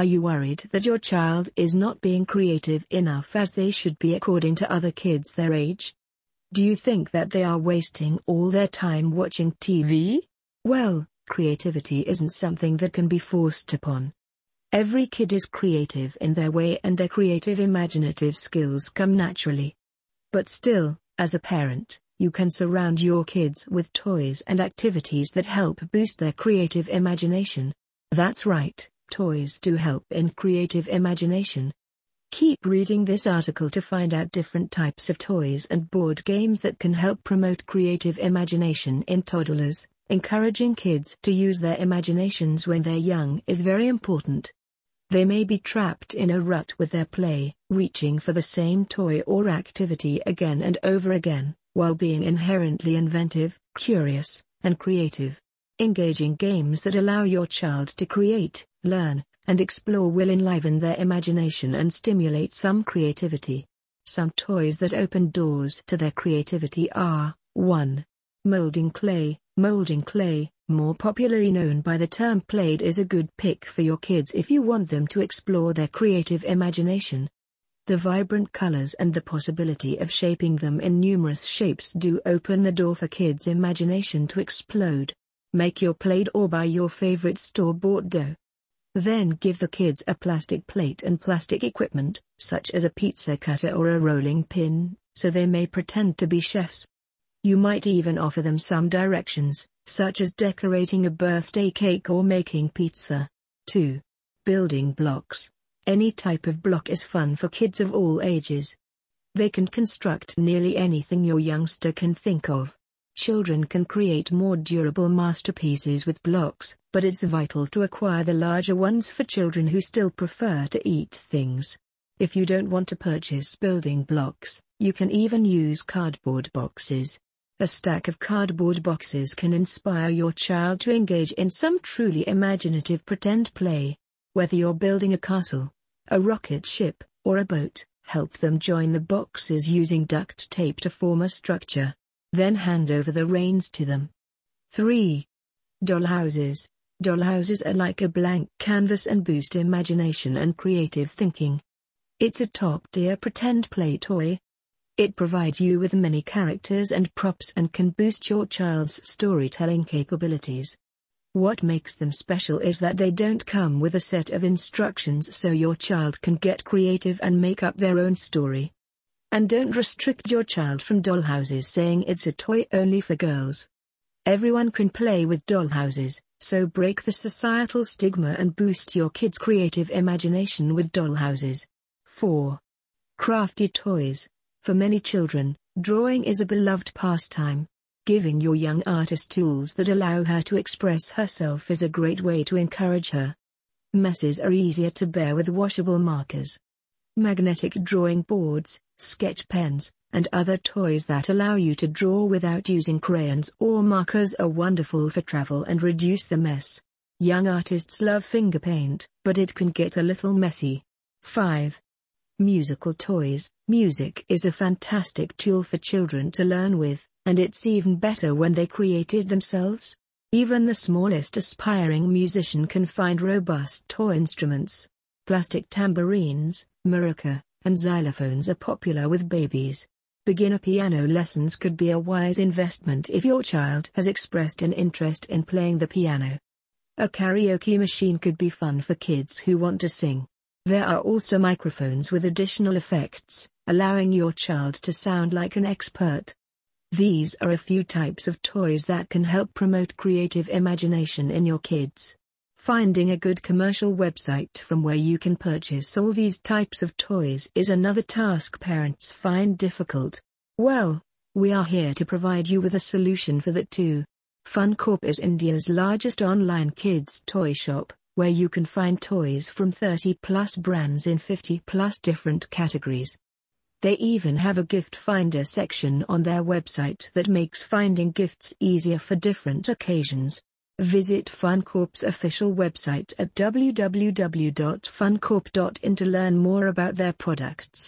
Are you worried that your child is not being creative enough as they should be according to other kids their age? Do you think that they are wasting all their time watching TV? Well, creativity isn't something that can be forced upon. Every kid is creative in their way and their creative imaginative skills come naturally. But still, as a parent, you can surround your kids with toys and activities that help boost their creative imagination. That's right, toys do help in creative imagination. Keep reading this article to find out different types of toys and board games that can help promote creative imagination in toddlers. Encouraging kids to use their imaginations when they're young is very important. They may be trapped in a rut with their play, reaching for the same toy or activity again and over again, while being inherently inventive, curious, and creative. Engaging games that allow your child to create, learn, and explore will enliven their imagination and stimulate some creativity. Some toys that open doors to their creativity are 1. Molding clay. Molding clay, more popularly known by the term Play-Doh is a good pick for your kids if you want them to explore their creative imagination. The vibrant colors and the possibility of shaping them in numerous shapes do open the door for kids' imagination to explode. Make your Play-Doh or buy your favorite store-bought dough. Then give the kids a plastic plate and plastic equipment, such as a pizza cutter or a rolling pin, so they may pretend to be chefs. You might even offer them some directions, such as decorating a birthday cake or making pizza. 2. Building blocks. Any type of block is fun for kids of all ages. They can construct nearly anything your youngster can think of. Children can create more durable masterpieces with blocks, but it's vital to acquire the larger ones for children who still prefer to eat things. If you don't want to purchase building blocks, you can even use cardboard boxes. A stack of cardboard boxes can inspire your child to engage in some truly imaginative pretend play. Whether you're building a castle, a rocket ship, or a boat, help them join the boxes using duct tape to form a structure. Then hand over the reins to them. 3. Dollhouses. Dollhouses are like a blank canvas and boost imagination and creative thinking. It's a top-tier pretend play toy. It provides you with many characters and props and can boost your child's storytelling capabilities. What makes them special is that they don't come with a set of instructions so your child can get creative and make up their own story. And don't restrict your child from dollhouses saying it's a toy only for girls. Everyone can play with dollhouses, so break the societal stigma and boost your kids' creative imagination with dollhouses. 4. Crafty toys. For many children, drawing is a beloved pastime. Giving your young artist tools that allow her to express herself is a great way to encourage her. Messes are easier to bear with washable markers magnetic drawing boards, sketch pens, and other toys that allow you to draw without using crayons or markers are wonderful for travel and reduce the mess. Young artists love finger paint, but it can get a little messy. 5. Musical toys. Music is a fantastic tool for children to learn with, and it's even better when they create it themselves. Even the smallest aspiring musician can find robust toy instruments. Plastic tambourines, maraca, and xylophones are popular with babies. Beginner piano lessons could be a wise investment if your child has expressed an interest in playing the piano. A karaoke machine could be fun for kids who want to sing. There are also microphones with additional effects, allowing your child to sound like an expert. These are a few types of toys that can help promote creative imagination in your kids. Finding a good commercial website from where you can purchase all these types of toys is another task parents find difficult. Well, we are here to provide you with a solution for that too. FunCorp is India's largest online kids toy shop, where you can find toys from 30 plus brands in 50 plus different categories. They even have a gift finder section on their website that makes finding gifts easier for different occasions. Visit FunCorp's official website at www.funcorp.in to learn more about their products.